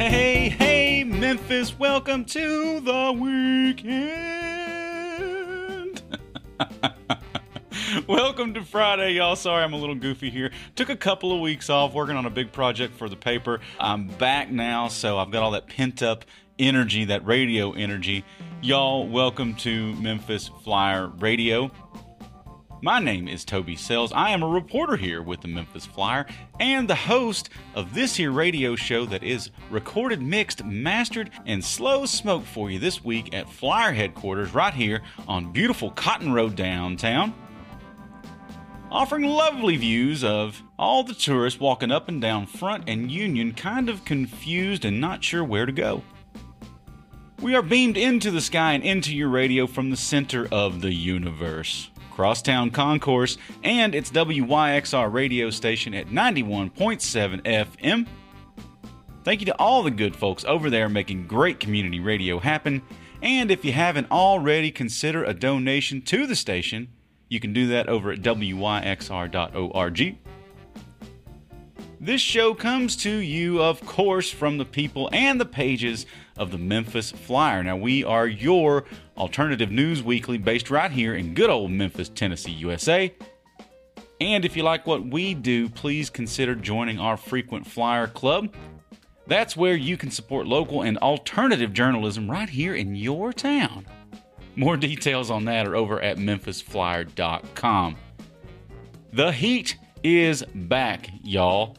Hey, hey, Memphis, welcome to the weekend. welcome to Friday, y'all. Sorry I'm a little goofy here. Took a couple of weeks off working on a big project for the paper. I'm back now, so I've got all that pent up energy, that radio energy. Y'all, welcome to Memphis Flyer Radio. My name is Toby Sells. I am a reporter here with the Memphis Flyer and the host of this here radio show that is recorded, mixed, mastered, and slow smoke for you this week at Flyer headquarters right here on beautiful Cotton Row downtown. Offering lovely views of all the tourists walking up and down Front and Union, kind of confused and not sure where to go. We are beamed into the sky and into your radio from the center of the universe. Crosstown Concourse, and its WYXR radio station at 91.7 FM. Thank you to all the good folks over there making great community radio happen. And if you haven't already, consider a donation to the station. You can do that over at wyxr.org. This show comes to you, of course, from the people and the pages of the Memphis Flyer. Now, we are your alternative news weekly based right here in good old Memphis, Tennessee, USA. And if you like what we do, please consider joining our Frequent Flyer Club. That's where you can support local and alternative journalism right here in your town. More details on that are over at memphisflyer.com. The heat is back, y'all.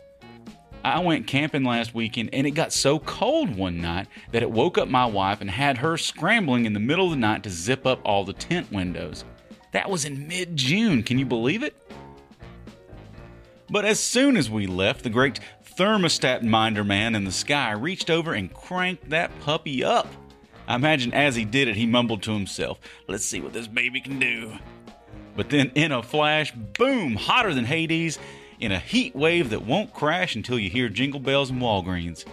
I went camping last weekend and it got so cold one night that it woke up my wife and had her scrambling in the middle of the night to zip up all the tent windows. That was in mid June, can you believe it? But as soon as we left, the great thermostat minder man in the sky reached over and cranked that puppy up. I imagine as he did it, he mumbled to himself, Let's see what this baby can do. But then, in a flash, boom, hotter than Hades, in a heat wave that won't crash until you hear jingle bells and Walgreens.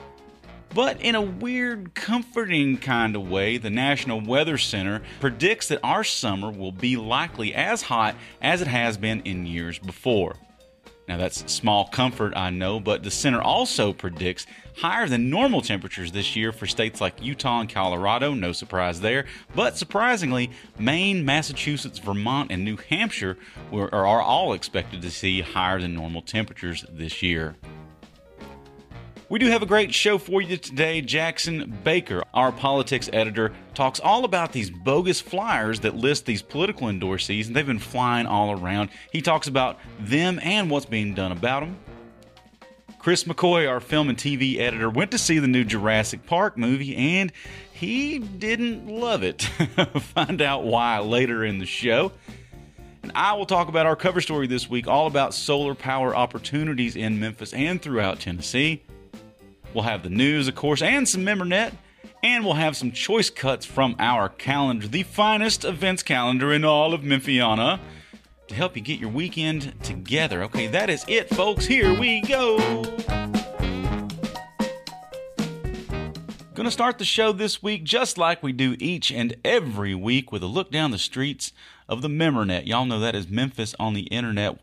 But in a weird, comforting kind of way, the National Weather Center predicts that our summer will be likely as hot as it has been in years before. Now, that's small comfort, I know, but the center also predicts higher than normal temperatures this year for states like Utah and Colorado, no surprise there. But surprisingly, Maine, Massachusetts, Vermont, and New Hampshire are all expected to see higher than normal temperatures this year. We do have a great show for you today. Jackson Baker, our politics editor, talks all about these bogus flyers that list these political endorsees, and they've been flying all around. He talks about them and what's being done about them. Chris McCoy, our film and TV editor, went to see the new Jurassic Park movie and he didn't love it. Find out why later in the show. And I will talk about our cover story this week, all about solar power opportunities in Memphis and throughout Tennessee. We'll have the news, of course, and some MemberNet. And we'll have some choice cuts from our calendar, the finest events calendar in all of Memphiana, to help you get your weekend together. Okay, that is it, folks. Here we go. Gonna start the show this week just like we do each and every week with a look down the streets of the MemberNet. Y'all know that is Memphis on the internet.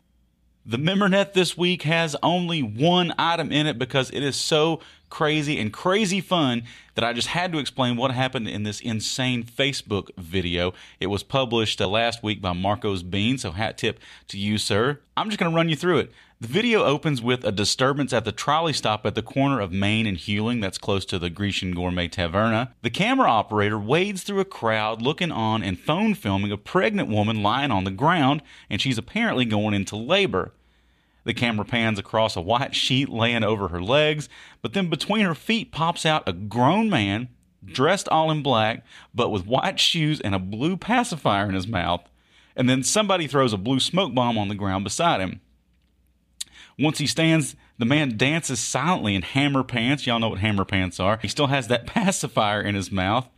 The MemberNet this week has only one item in it because it is so crazy and crazy fun that I just had to explain what happened in this insane Facebook video. It was published uh, last week by Marcos Bean, so hat tip to you, sir. I'm just going to run you through it. The video opens with a disturbance at the trolley stop at the corner of Main and Huling, that's close to the Grecian Gourmet Taverna. The camera operator wades through a crowd looking on and phone filming a pregnant woman lying on the ground, and she's apparently going into labor. The camera pans across a white sheet laying over her legs, but then between her feet pops out a grown man, dressed all in black, but with white shoes and a blue pacifier in his mouth. And then somebody throws a blue smoke bomb on the ground beside him. Once he stands, the man dances silently in hammer pants. Y'all know what hammer pants are. He still has that pacifier in his mouth.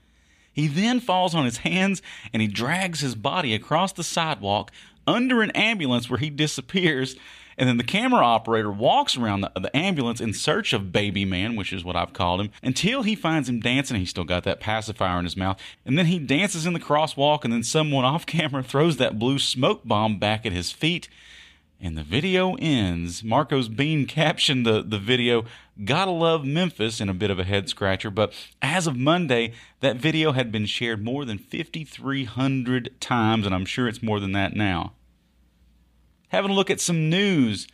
He then falls on his hands and he drags his body across the sidewalk under an ambulance where he disappears. And then the camera operator walks around the, the, ambulance in search of Baby Man, which is what I've called him, until he finds him dancing. He's still got that pacifier in his mouth. And then he dances in the crosswalk, and then someone off camera throws that blue smoke bomb back at his feet. And the video ends. Marcos Bean captioned the, the video, Gotta love Memphis, in a bit of a head scratcher. But as of Monday, that video had been shared more than 5,300 times, and I'm sure it's more than that now. Having a look at some news.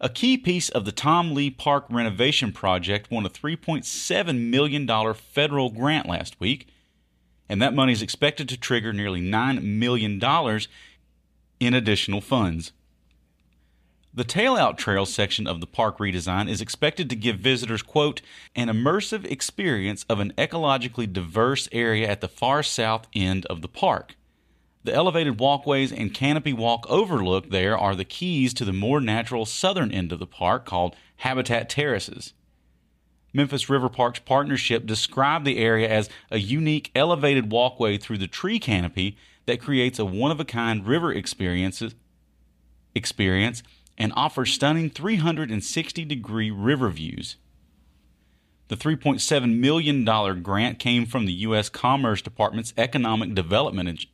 A key piece of the Tom Lee Park renovation project won a $3.7 million federal grant last week, and that money is expected to trigger nearly $9 million in additional funds. The Tailout Trail section of the park redesign is expected to give visitors, quote, an immersive experience of an ecologically diverse area at the far south end of the park. The elevated walkways and canopy walk overlook there are the keys to the more natural southern end of the park called Habitat Terraces. Memphis River Parks Partnership described the area as a unique elevated walkway through the tree canopy that creates a one of a kind river experience and offers stunning 360 degree river views. The $3.7 million grant came from the U.S. Commerce Department's Economic Development,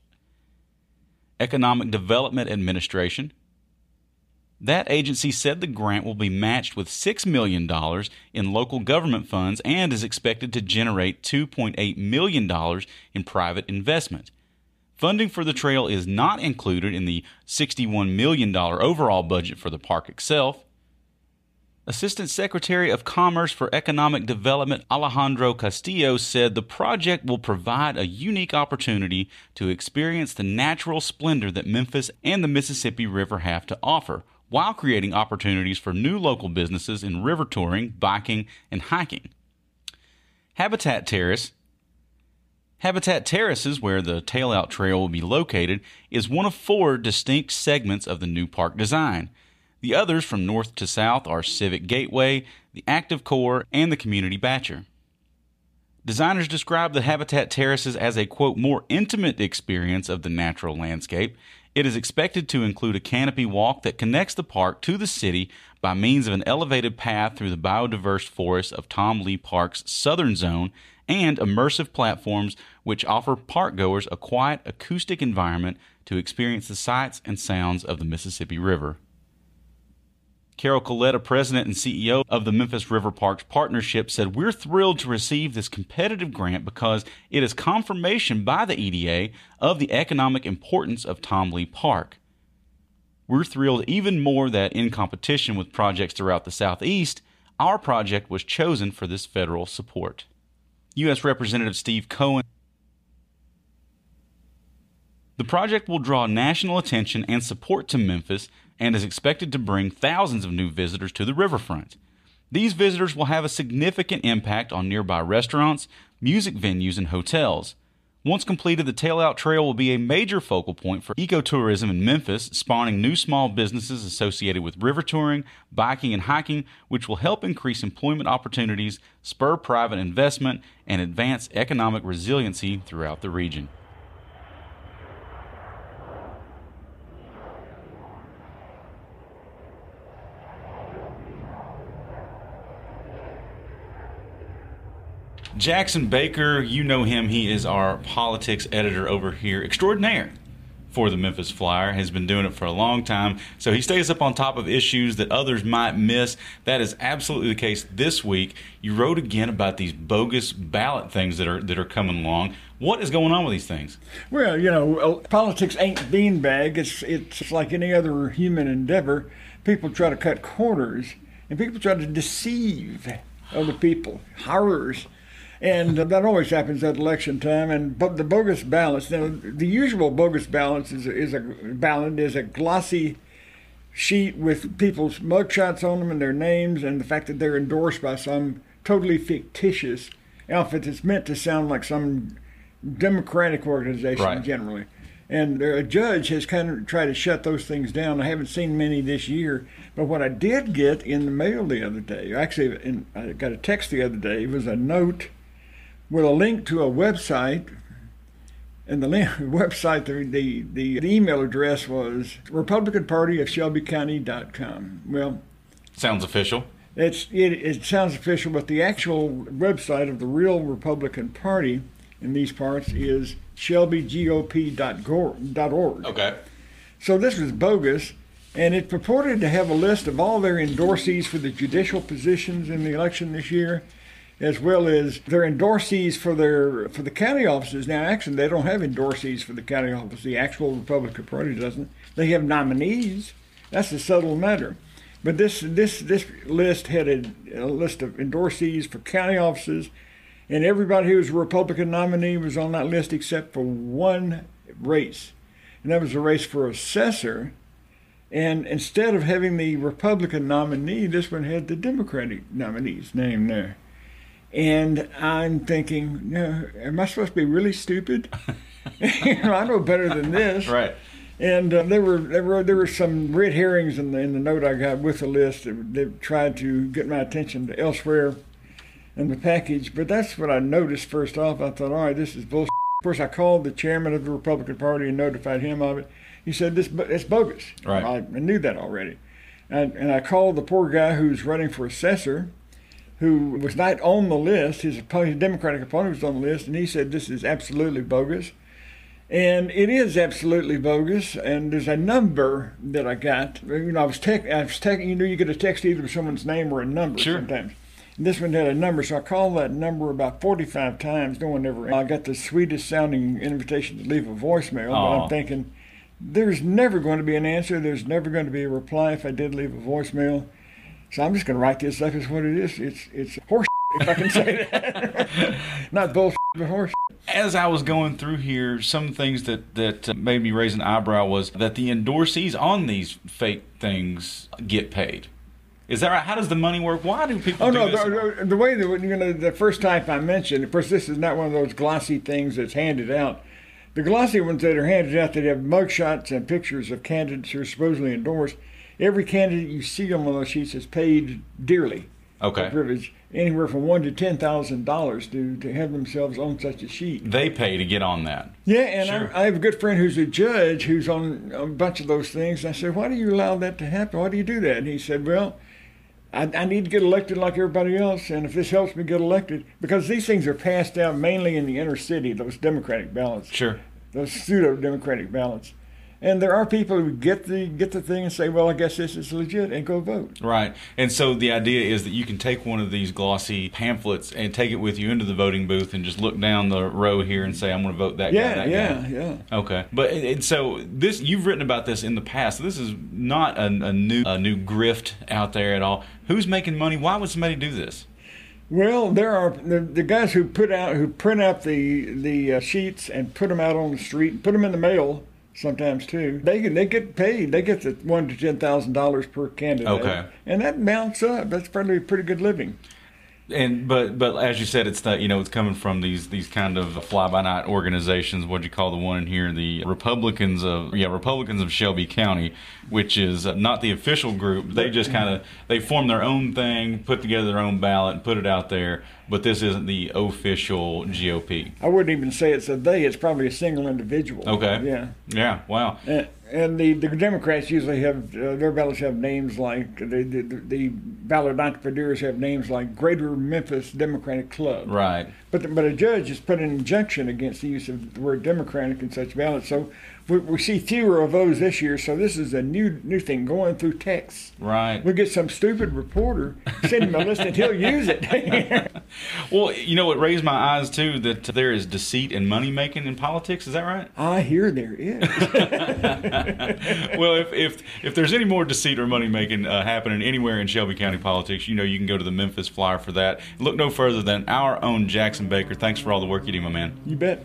Economic Development Administration. That agency said the grant will be matched with $6 million in local government funds and is expected to generate $2.8 million in private investment. Funding for the trail is not included in the $61 million overall budget for the park itself. Assistant Secretary of Commerce for Economic Development Alejandro Castillo said the project will provide a unique opportunity to experience the natural splendor that Memphis and the Mississippi River have to offer, while creating opportunities for new local businesses in river touring, biking, and hiking. Habitat Terrace Habitat Terraces, where the Tailout Trail will be located, is one of four distinct segments of the new park design. The others from north to south are Civic Gateway, the Active Core, and the Community Batture. Designers describe the Habitat Terraces as a quote more intimate experience of the natural landscape. It is expected to include a canopy walk that connects the park to the city by means of an elevated path through the biodiverse forests of Tom Lee Park's southern zone and immersive platforms which offer parkgoers a quiet acoustic environment to experience the sights and sounds of the Mississippi River. Carol Coletta, president and CEO of the Memphis River Parks Partnership, said, We're thrilled to receive this competitive grant because it is confirmation by the EDA of the economic importance of Tom Lee Park. We're thrilled even more that in competition with projects throughout the Southeast, our project was chosen for this federal support. U.S. Representative Steve Cohen. The project will draw national attention and support to Memphis and is expected to bring thousands of new visitors to the riverfront. These visitors will have a significant impact on nearby restaurants, music venues, and hotels. Once completed, the Tailout Trail will be a major focal point for ecotourism in Memphis, spawning new small businesses associated with river touring, biking, and hiking, which will help increase employment opportunities, spur private investment, and advance economic resiliency throughout the region. Jackson Baker, you know him. He is our politics editor over here extraordinaire for the Memphis Flyer, has been doing it for a long time. So he stays up on top of issues that others might miss. That is absolutely the case this week. You wrote again about these bogus ballot things that are that are coming along. What is going on with these things? Well, you know, uh, politics ain't beanbag. It's it's like any other human endeavor. People try to cut corners, and people try to deceive other people. Horrors and that always happens at election time. And but the bogus ballots, know, the usual bogus ballots is is a ballot is a glossy sheet with people's mugshots on them and their names and the fact that they're endorsed by some totally fictitious outfit that's meant to sound like some democratic organization right. generally. And a judge has kind of tried to shut those things down. I haven't seen many this year, but what I did get in the mail the other day, actually, in, I got a text the other day, was a note with a link to a website And the link, website, the, the, the email address was Republican Party of ShelbyCounty.com. Well, sounds official. It's, it, it sounds official, but the actual website of the real Republican Party in these parts is shelbygop.org. Okay. So this was bogus, and it purported to have a list of all their endorsees for the judicial positions in the election this year, as well as their endorsees for their for the county offices. Now, actually, they don't have endorsees for the county office. The actual Republican Party doesn't. They have nominees. That's a subtle matter. But this this this list had a, a list of endorsees for county offices, and everybody who was a Republican nominee was on that list except for one race and that was a race for assessor. And instead of having the Republican nominee, this one had the Democratic nominee's name there. And I'm thinking, no, am I supposed to be really stupid? you know, I know better than this. Right. And uh, there were there were there were some red herrings in the in the note I got with the list that, that tried to get my attention to elsewhere in the package. But that's what I noticed first off. I thought, all right, this is bullshit. Of course, I called the chairman of the Republican Party and notified him of it. He said this it's bogus. Right. I, I knew that already, and, and I called the poor guy who's running for assessor, who was not on the list. His, opponent, his Democratic opponent was on the list, and he said this is absolutely bogus. And it is absolutely bogus. And there's a number that I got. You know, I was tech, I was tech, You know, you get a text either with someone's name or a number sure. sometimes. This one had a number, so I called that number about 45 times. No one ever. I got the sweetest sounding invitation to leave a voicemail, but I'm thinking there's never going to be an answer. There's never going to be a reply if I did leave a voicemail. So I'm just going to write this up as what it is. It's it's horse if I can say that. Not bullshit, but horse. As I was going through here, some things that that uh, made me raise an eyebrow was that the endorsees on these fake things get paid. Is that right? How does the money work? Why do people? Oh do no, the, the way that you know the first type I mentioned. Of course, this is not one of those glossy things that's handed out. The glossy ones that are handed out that have mugshots and pictures of candidates who are supposedly endorsed. Every candidate you see on one of those sheets is paid dearly. Okay. Privilege, anywhere from one to ten thousand dollars to to have themselves on such a sheet. They pay to get on that. Yeah, and Sure. I, I have a good friend who's a judge who's on a bunch of those things. I said, "Why do you allow that to happen? Why do you do that?" And he said, "Well." I, I need to get elected like everybody else, and if this helps me get elected, because these things are passed out mainly in the inner city, those Democratic ballots, Sure. those pseudo Democratic ballots, and there are people who get the get the thing and say, "Well, I guess this is legit," and go vote. Right. And so the idea is that you can take one of these glossy pamphlets and take it with you into the voting booth and just look down the row here and say, I'm going to vote that guy. Yeah, that yeah, guy. yeah. Okay, but and- and so this you've written about this in the past. This is not a, a new a new grift out there at all. Who's making money? Why would somebody do this? Well, there are the, the guys who put out who print out the the uh, sheets and put them out on the street, put them in the mail sometimes too. They get- they get paid. They get the one to ten thousand dollars per candidate. Okay. and that mounts up. That's probably a pretty good living. And but but as you said, it's not you know it's coming from these these kind of fly by night organizations. What you call the one in here? The Republicans of yeah Republicans of Shelby County, which is not the official group. They just kind of they form their own thing, put together their own ballot, and put it out there. But this isn't the official GOP. I wouldn't even say it's a they. It's probably a single individual. Okay. Yeah. Yeah. Wow. And, and the, the Democrats usually have uh, their ballots have names like the, the the ballot entrepreneurs have names like Greater Memphis Democratic Club. Right. But but a judge has put an injunction against the use of the word Democratic in such ballots. So we, we see fewer of those this year. So this is a new new thing going through text. Right. We get some stupid reporter send him a list and he'll use it. Well, you know, it raised my eyes too that there is deceit and money making in politics. Is that right? I hear there is. well, if, if if there's any more deceit or money making uh, happening anywhere in Shelby County politics, you know you can go to the Memphis Flyer for that. Look no further than our own Jackson Baker. Thanks for all the work you do, my man. You bet.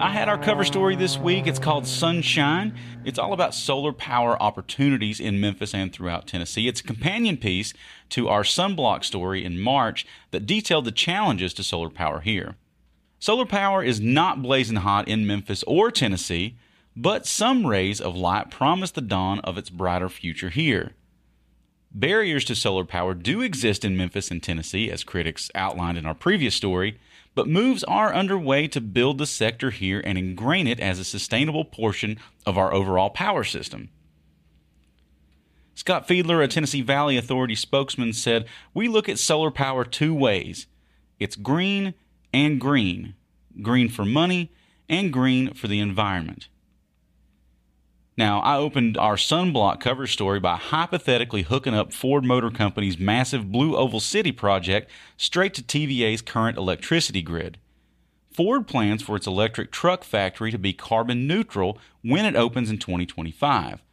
I had our cover story this week. It's called Sunshine. It's all about solar power opportunities in Memphis and throughout Tennessee. It's a companion piece to our sunblock story in March that detailed the challenges to solar power here. Solar power is not blazing hot in Memphis or Tennessee, but some rays of light promise the dawn of its brighter future here. Barriers to solar power do exist in Memphis and Tennessee, as critics outlined in our previous story, but moves are underway to build the sector here and ingrain it as a sustainable portion of our overall power system. Scott Fiedler, a Tennessee Valley Authority spokesman, said, We look at solar power two ways it's green and green green for money and green for the environment. Now, I opened our sunblock cover story by hypothetically hooking up Ford Motor Company's massive Blue Oval City project straight to TVA's current electricity grid. Ford plans for its electric truck factory to be carbon neutral when it opens in 2025.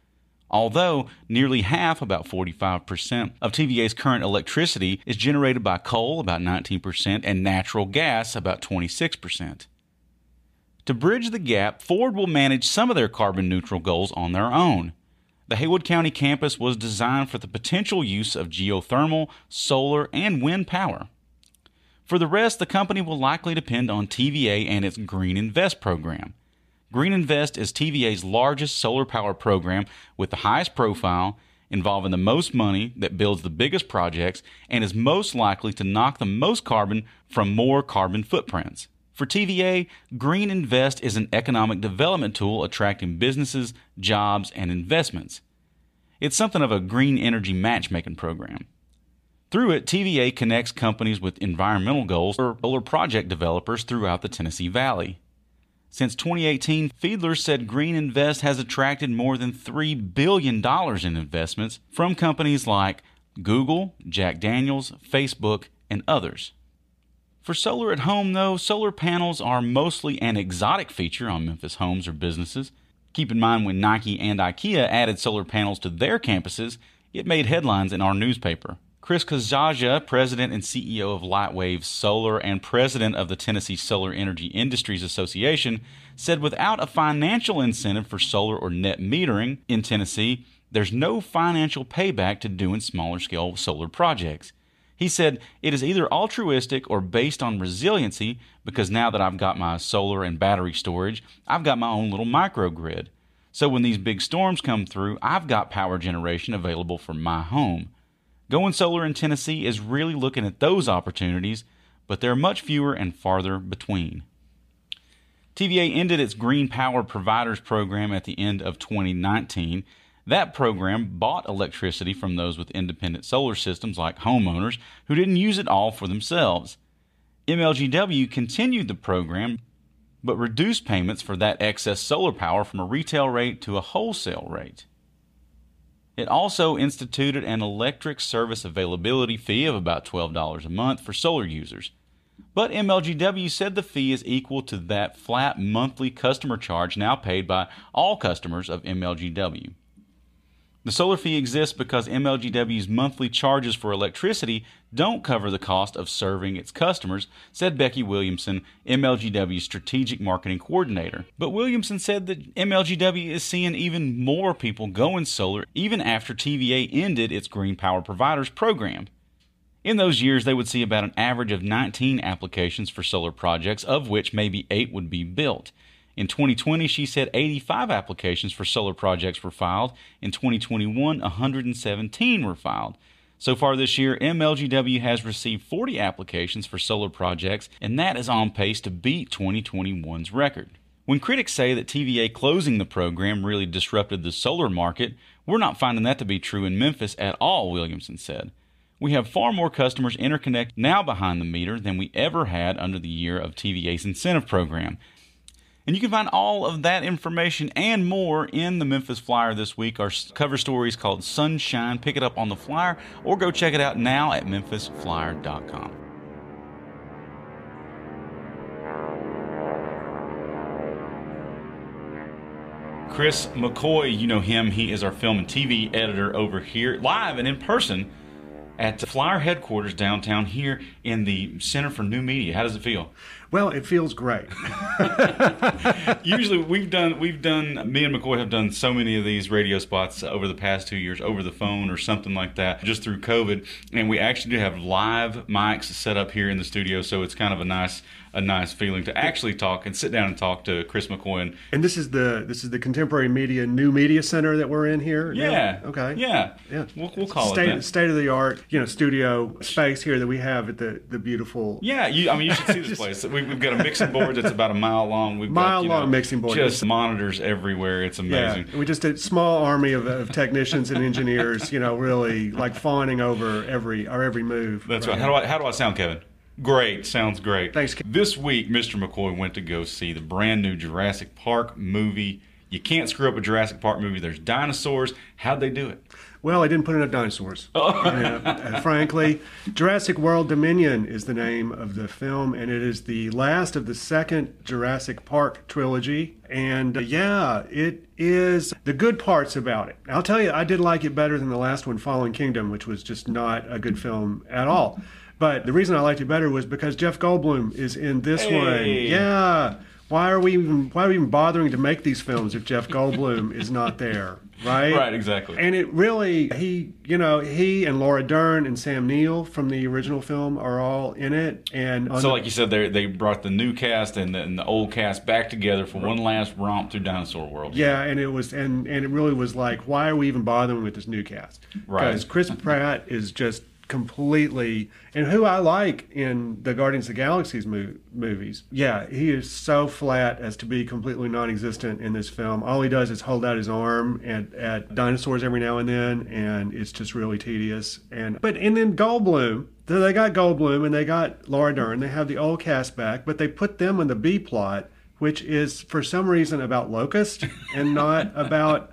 Although nearly half, about 45%, of TVA's current electricity is generated by coal, about 19%, and natural gas, about 26%. To bridge the gap, Ford will manage some of their carbon neutral goals on their own. The Haywood County campus was designed for the potential use of geothermal, solar, and wind power. For the rest, the company will likely depend on TVA and its Green Invest program. Green Invest is TVA's largest solar power program with the highest profile, involving the most money, that builds the biggest projects, and is most likely to knock the most carbon from more carbon footprints. For TVA, Green Invest is an economic development tool attracting businesses, jobs, and investments. It's something of a green energy matchmaking program. Through it, TVA connects companies with environmental goals or solar project developers throughout the Tennessee Valley. Since 2018, Fiedler said Green Invest has attracted more than $3 billion in investments from companies like Google, Jack Daniels, Facebook, and others. For solar at home, though, solar panels are mostly an exotic feature on Memphis homes or businesses. Keep in mind when Nike and IKEA added solar panels to their campuses, it made headlines in our newspaper. Chris Kazaja, president and CEO of Lightwave Solar and president of the Tennessee Solar Energy Industries Association, said without a financial incentive for solar or net metering in Tennessee, there's no financial payback to doing smaller scale solar projects. He said, It is either altruistic or based on resiliency because now that I've got my solar and battery storage, I've got my own little microgrid. So when these big storms come through, I've got power generation available for my home. Going solar in Tennessee is really looking at those opportunities, but they're much fewer and farther between. TVA ended its Green Power Providers program at the end of 2019 that program bought electricity from those with independent solar systems like homeowners who didn't use it all for themselves. MLGW continued the program but reduced payments for that excess solar power from a retail rate to a wholesale rate. It also instituted an electric service availability fee of about $12 a month for solar users. But MLGW said the fee is equal to that flat monthly customer charge now paid by all customers of MLGW. The solar fee exists because MLGW's monthly charges for electricity don't cover the cost of serving its customers, said Becky Williamson, MLGW's strategic marketing coordinator. But Williamson said that MLGW is seeing even more people going solar even after TVA ended its Green Power Providers program. In those years, they would see about an average of 19 applications for solar projects, of which maybe 8 would be built. In 2020, she said 85 applications for solar projects were filed. In 2021, 117 were filed. So far this year, MLGW has received 40 applications for solar projects, and that is on pace to beat 2021's record. When critics say that TVA closing the program really disrupted the solar market, we're not finding that to be true in Memphis at all, Williamson said. We have far more customers interconnect now behind the meter than we ever had under the year of TVA's incentive program. And you can find all of that information and more in the Memphis Flyer this week. Our cover story is called Sunshine. Pick it up on the flyer or go check it out now at memphisflyer.com. Chris McCoy, you know him. He is our film and TV editor over here, live and in person at the Flyer headquarters downtown here in the Center for New Media. How does it feel? Well, it feels great. Usually, we've done we've done me and McCoy have done so many of these radio spots over the past two years over the phone or something like that, just through COVID. And we actually do have live mics set up here in the studio, so it's kind of a nice a nice feeling to actually talk and sit down and talk to Chris McCoy. And, this is the this is the Contemporary Media New Media Center that we're in here. now? yeah, Okay. yeah, Yeah. We'll, we'll call state, it that. State of the art, you know, studio space here that we have at the the beautiful. Yeah, you, I mean, you should see this place. We, we've got a mixing board that's about a mile long. We've Mile got, long know, mixing board. Just monitors everywhere. It's Yeah, amazing. we just a small army of, of technicians and engineers, you know, really like fawning over every our every move. That's right. How do I how do I sound, Kevin? Great, sounds great. Thanks, Ke- This week, Mr. McCoy went to go see the brand new Jurassic Park movie. You can't screw up a Jurassic Park movie. There's dinosaurs. How'd they do it? Well, I didn't put enough dinosaurs. Oh. Frankly, Jurassic World Dominion is the name of the film, and it is the last of the second Jurassic Park trilogy. And uh, yeah, it is the good parts about it. I'll tell you, I did like it better than the last one, Fallen Kingdom, which was just not a good film at all. But the reason I liked it better was because Jeff Goldblum is in this one. Yeah. Why are we even why are we even bothering to make these films if Jeff Goldblum is not there? Right? Right, exactly. And it really, he, you know, he and Laura Dern and Sam Neill from the original film are all in it. And So, the- like you said, they they brought the new cast and the, and the old cast back together for one last romp through Dinosaur World. yeah, and it was, and and it really was like, why are we even bothering with this new cast? Right. Because Chris Pratt is just completely, and who I like in the Guardians of the Galaxy's mo- movies. Yeah, he is so flat as to be completely non-existent in this film. All he does is hold out his arm at, at dinosaurs every now and then, and it's just really tedious. And but and then Goldblum. They got Goldblum and they got Laura Dern. They have the old cast back, but they put them in the B plot, which is for some reason about Locust and not about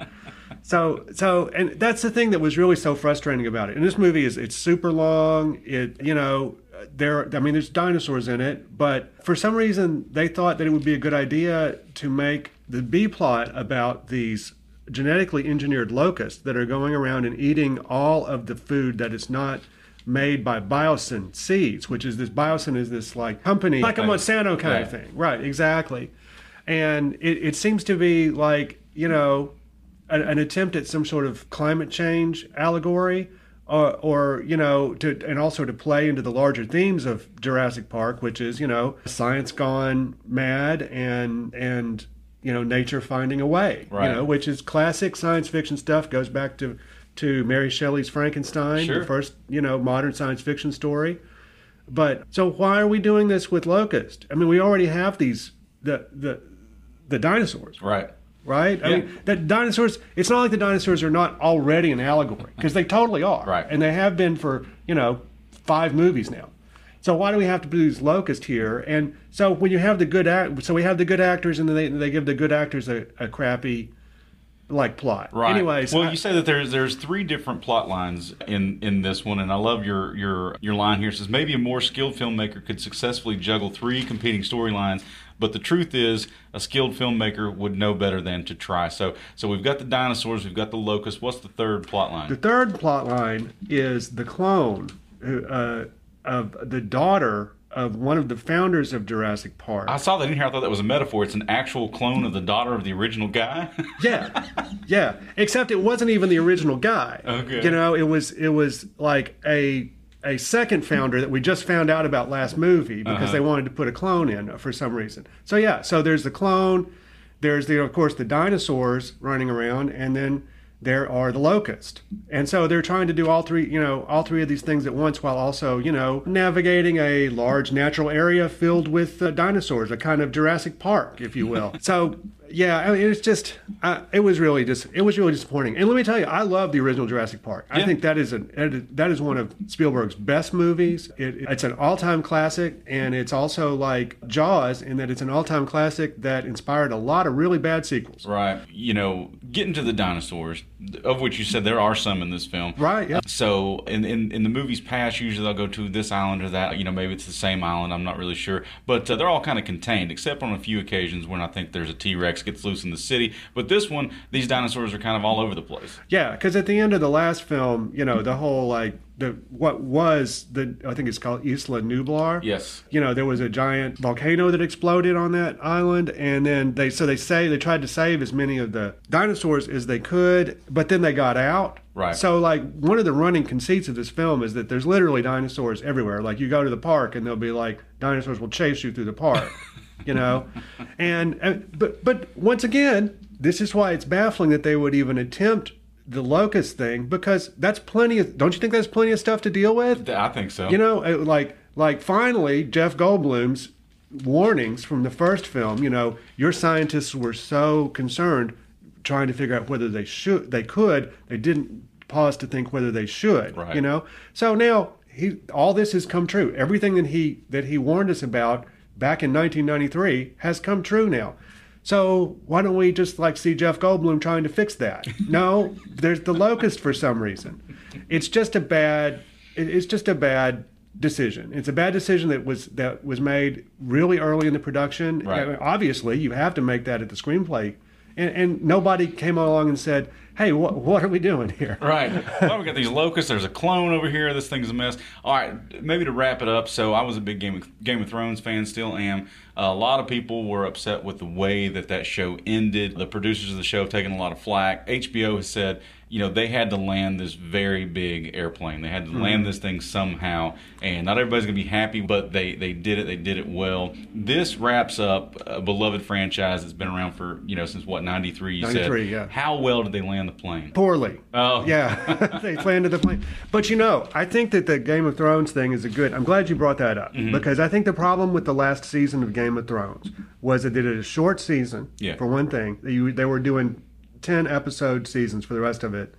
so so and that's the thing that was really so frustrating about it. And this movie is it's super long. It you know there I mean there's dinosaurs in it, but for some reason they thought that it would be a good idea to make the B plot about these genetically engineered locusts that are going around and eating all of the food that is not made by Biosyn Seeds, which is this Biosyn is this like company like a Monsanto kind of thing. Right, exactly. And it, it seems to be like, you know, an, an attempt at some sort of climate change allegory or, or you know to and also to play into the larger themes of Jurassic Park which is you know science gone mad and and you know nature finding a way Right. you know which is classic science fiction stuff goes back to to Mary Shelley's Frankenstein Sure. the first you know modern science fiction story but so why are we doing this with Locust I mean we already have these the the the dinosaurs Right. Right? I mean, that dinosaurs. It's not like the dinosaurs are not already an allegory because they totally are, Right. And they have been for you know five movies now. So why do we have to produce Locust here? And so when you have the good act, so we have the good actors, and then they they give the good actors a, a crappy like plot. Right. Anyways, well, I- you say that there's there's three different plot lines in in this one, and I love your your your line here. It says maybe a more skilled filmmaker could successfully juggle three competing storylines, but the truth is, a skilled filmmaker would know better than to try. So so we've got the dinosaurs, we've got the locust. What's the third plot line? The third plot line is the clone uh, of the daughter of one of the founders of Jurassic Park. I saw that in here. I thought that was a metaphor. It's an actual clone of the daughter of the original guy. Yeah, yeah. Except it wasn't even the original guy. Okay. You know, it was it was like a a second founder that we just found out about last movie because Uh-huh. they wanted to put a clone in for some reason. So yeah, so there's the clone, there's the of course the dinosaurs running around, and then there are the locust. And so they're trying to do all three, you know, all three of these things at once while also, you know, navigating a large natural area filled with uh, dinosaurs, a kind of Jurassic Park, if you will. so yeah, I mean, it's just, uh, it was really just, it was really disappointing. And let me tell you, I love the original Jurassic Park. I think that is an that is one of Spielberg's best movies. It, it's an all-time classic, and it's also like Jaws in that it's an all-time classic that inspired a lot of really bad sequels. right. You know, getting to the dinosaurs, of which you said there are some in this film. Right? Yeah. So in, in in the movies past, usually they'll go to this island or that. You know, maybe it's the same island. I'm not really sure, but uh, they're all kind of contained, except on a few occasions when I think there's a T Rex gets loose in the city. But this one, these dinosaurs are kind of all over the place. Yeah, because at the end of the last film, you know, the whole like the what was the I think it's called Isla Nublar. Yes. You know, there was a giant volcano that exploded on that island, and then they so they say they tried to save as many of the dinosaurs as they could, but then they got out. Right. So like one of the running conceits of this film is that there's literally dinosaurs everywhere. Like you go to the park and they'll be like dinosaurs will chase you through the park. you know, and, and but but once again, this is why it's baffling that they would even attempt the locust thing because that's plenty of. Don't you think that's plenty of stuff to deal with? I think so. You know, it- like like finally Jeff Goldblum's warnings from the first film. You know, your scientists were so concerned trying to figure out whether they should, they could, they didn't pause to think whether they should. Right. You know, so now he all this has come true. Everything that he that he warned us about back in 1993 has come true now. So why don't we just like see Jeff Goldblum trying to fix that? No, there's the locust for some reason. It's just a bad. It's just a bad decision. It's a bad decision that was that was made really early in the production. Right. I mean, obviously, you have to make that at the screenplay, and, and nobody came along and said, "Hey, what what are we doing here?" Right. Well, we got these locusts. There's a clone over here. This thing's a mess. All right. Maybe to wrap it up. So I was a big Game of, Game of Thrones fan. Still am. a lot of people were upset with the way that that show ended. The producers of the show have taken a lot of flack. HBO has said, you know, they had to land this very big airplane. They had to land mm-hmm. this thing somehow, and not everybody's gonna be happy, but they they did it. They did it well. This wraps up a beloved franchise that's been around for you know since what '93. You 93, said. yeah. How well did they land the plane? Poorly. Oh. Yeah, they landed the plane. But you know, I think that the Game of Thrones thing is a good. I'm glad you brought that up Mm-hmm. because I think the problem with the last season of Game of Thrones was that they did a short season. Yeah. For one thing, they, they were doing ten episode seasons for the rest of it,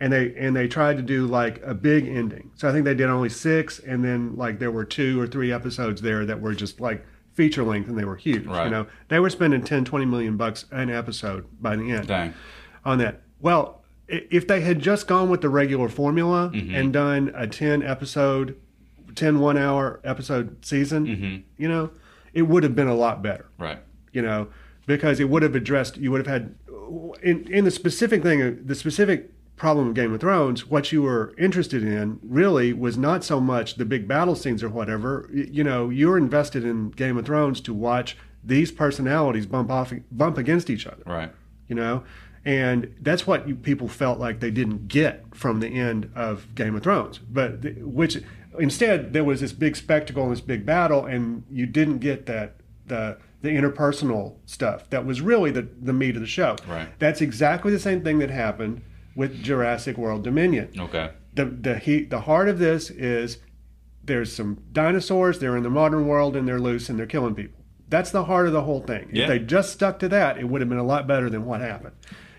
and they and they tried to do like a big ending. So I think they did only six, and then like there were two or three episodes there that were just like feature length and they were huge. Right. You know, they were spending 10, 20 million bucks an episode by the end Dang. on that. Well, if they had just gone with the regular formula Mm-hmm. and done a 10 episode, 10 one hour episode season, Mm-hmm. you know, it would have been a lot better, Right. you know, because it would have addressed, you would have had, in, in the specific thing, the specific problem of Game of Thrones, what you were interested in really was not so much the big battle scenes or whatever. You know, you're invested in Game of Thrones to watch these personalities bump off, bump against each other Right. you know and that's what people felt like they didn't get from the end of game of thrones. But the, which instead there was this big spectacle and this big battle and you didn't get that the the interpersonal stuff. That was really the, the meat of the show. Right. that's exactly the same thing that happened with jurassic world dominion. Okay. the the heat the heart of this is there's some dinosaurs they're in the modern world and they're loose and they're killing people. That's the heart of the whole thing. Yeah. if they just stuck to that it would have been a lot better than what happened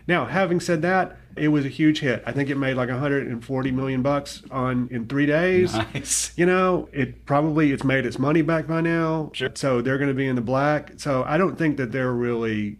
now having said that it was a huge hit i think it made like 140 million bucks on in three days Nice. you know it probably it's made its money back by now Sure. so they're going to be in the black so i don't think that they're really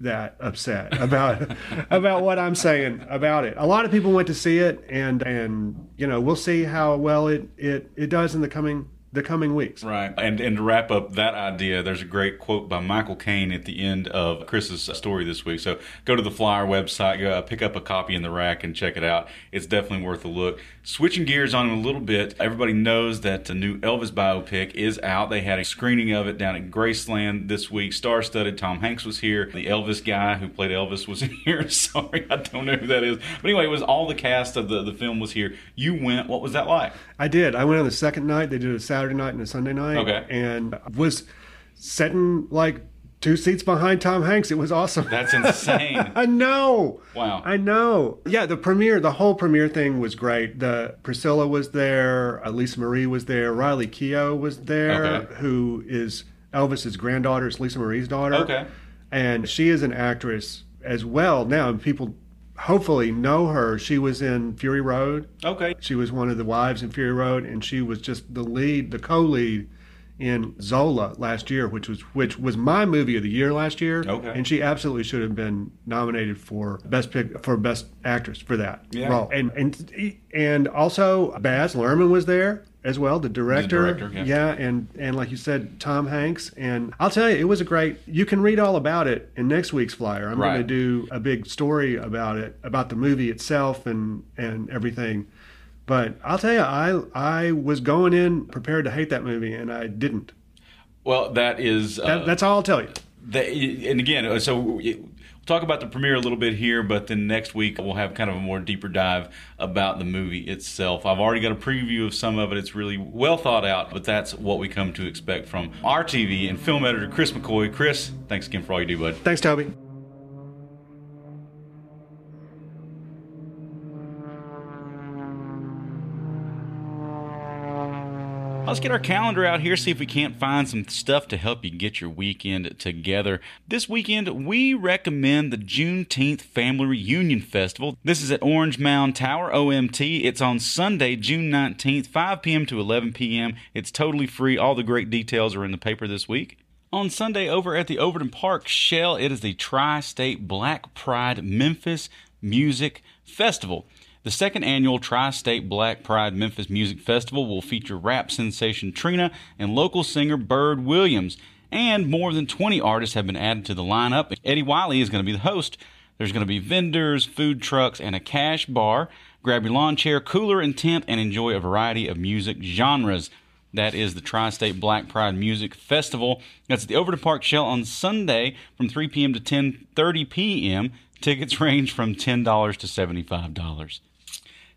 that upset about about what I'm saying about it. A lot of people went to see it, and and you know we'll see how well it it, it does in the coming the coming weeks. Right. And and to wrap up that idea, there's a great quote by Michael Caine at the end of Chris's story this week. So go to the Flyer website, go uh, pick up a copy in the rack and check it out. It's definitely worth a look. Switching gears on a little bit, everybody knows that the new Elvis biopic is out. They had a screening of it down at Graceland this week. Star-studded. Tom Hanks was here. The Elvis guy who played Elvis was here. Sorry, I don't know who that is. But anyway, it was all the cast of the, the film was here. You went. What was that like? I did. I went on the second night. They did a Saturday night and a Sunday night. Okay. And was sitting like two seats behind Tom Hanks. It was awesome. That's insane. I know. Wow. I know. Yeah, the premiere, the whole premiere thing was great. The Priscilla was there, Lisa Marie was there, Riley Keough was there, Okay. who is Elvis's granddaughter, is Lisa Marie's daughter. Okay. And she is an actress as well now, and people hopefully know her. She was in Fury Road. Okay. She was one of the wives in Fury Road, and she was just the lead, the co-lead in Zola last year, which was which was my movie of the year last year. Okay. And she absolutely should have been nominated for best pick for best actress for that Yeah. role. And and and also Baz Luhrmann was there as well, the director. director, yeah. and and like you said, Tom Hanks. And I'll tell you, it was a great. You can read all about it in next week's flyer. I'm going to do a big story about it, about the movie itself, and and everything But I'll tell you, I I was going in prepared to hate that movie, and I didn't. Well, that is uh, That, that's all I'll tell you. that, and again, so talk about the premiere a little bit here, but then next week we'll have kind of a more deeper dive about the movie itself. I've already got a preview of some of it. It's really well thought out, but that's what we come to expect from our TV and film editor Chris McCoy. Chris, thanks again for all you do, bud. Thanks, Toby. Let's get our calendar out here, see if we can't find some stuff to help you get your weekend together. This weekend, we recommend the Juneteenth Family Reunion Festival. This is at Orange Mound Tower, OMT. It's on Sunday, June 19th, 5 p.m. to 11 p.m. It's totally free. All the great details are in the paper this week. On Sunday, over at the Overton Park Shell, it is the Tri State Black Pride Memphis Music Festival. The second annual Tri State Black Pride Memphis Music Festival will feature rap sensation Trina and local singer Bird Williams. And more than 20 artists have been added to the lineup. Eddie Wiley is going to be the host. There's going to be vendors, food trucks, and a cash bar. Grab your lawn chair, cooler, and tent, and enjoy a variety of music genres. That is the Tri State Black Pride Music Festival. That's at the Overton Park Shell on Sunday from 3 p.m. to 10:30 p.m. Tickets range from $10 to $75.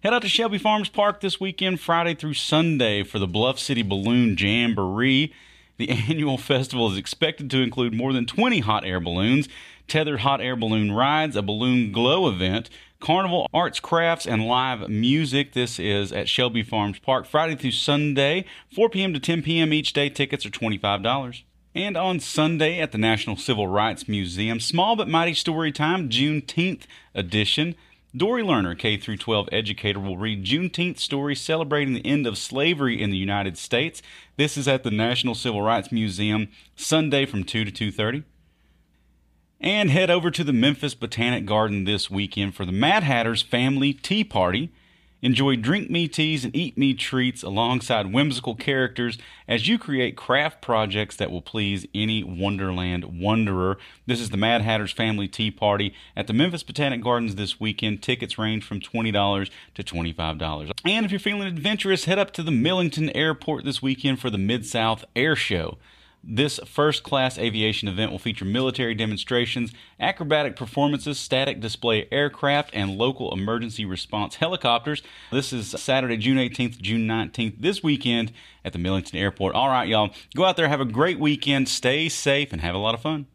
Head out to Shelby Farms Park this weekend, Friday through Sunday, for the Bluff City Balloon Jamboree. The annual festival is expected to include more than 20 hot air balloons, tethered hot air balloon rides, a balloon glow event, carnival, arts, crafts, and live music. This is at Shelby Farms Park, Friday through Sunday, 4 p.m. to 10 p.m. each day. Tickets are $25. And on Sunday at the National Civil Rights Museum, Small But Mighty Story Time, Juneteenth edition. Dory Lerner, K 12 educator, will read Juneteenth story celebrating the end of slavery in the United States. This is at the National Civil Rights Museum Sunday from 2 to 2:30. And head over to the Memphis Botanic Garden this weekend for the Mad Hatter's Family Tea Party. Enjoy drink me teas and eat me treats alongside whimsical characters as you create craft projects that will please any Wonderland wanderer. This is the Mad Hatter's Family Tea Party at the Memphis Botanic Gardens this weekend. Tickets range from $20 to $25. And if you're feeling adventurous, head up to the Millington Airport this weekend for the Mid South Air Show. This first class aviation event will feature military demonstrations, acrobatic performances, static display aircraft, and local emergency response helicopters. This is Saturday, June 18th, June 19th, this weekend at the Millington Airport. All right, y'all, go out there, have a great weekend, stay safe, and have a lot of fun.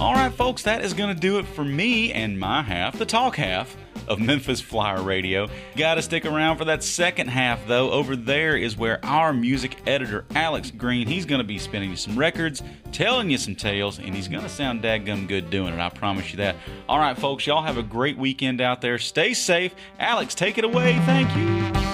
All right, folks, that is going to do it for me and my half, the talk half of Memphis Flyer Radio. Got to stick around for that second half, though. Over there is where our music editor, Alex Greene, he's to be spinning you some records, telling you some tales, and he's to sound dadgum good doing it. I promise you that. All right, folks, y'all have a great weekend out there. Stay safe. Alex, take it away. Thank you.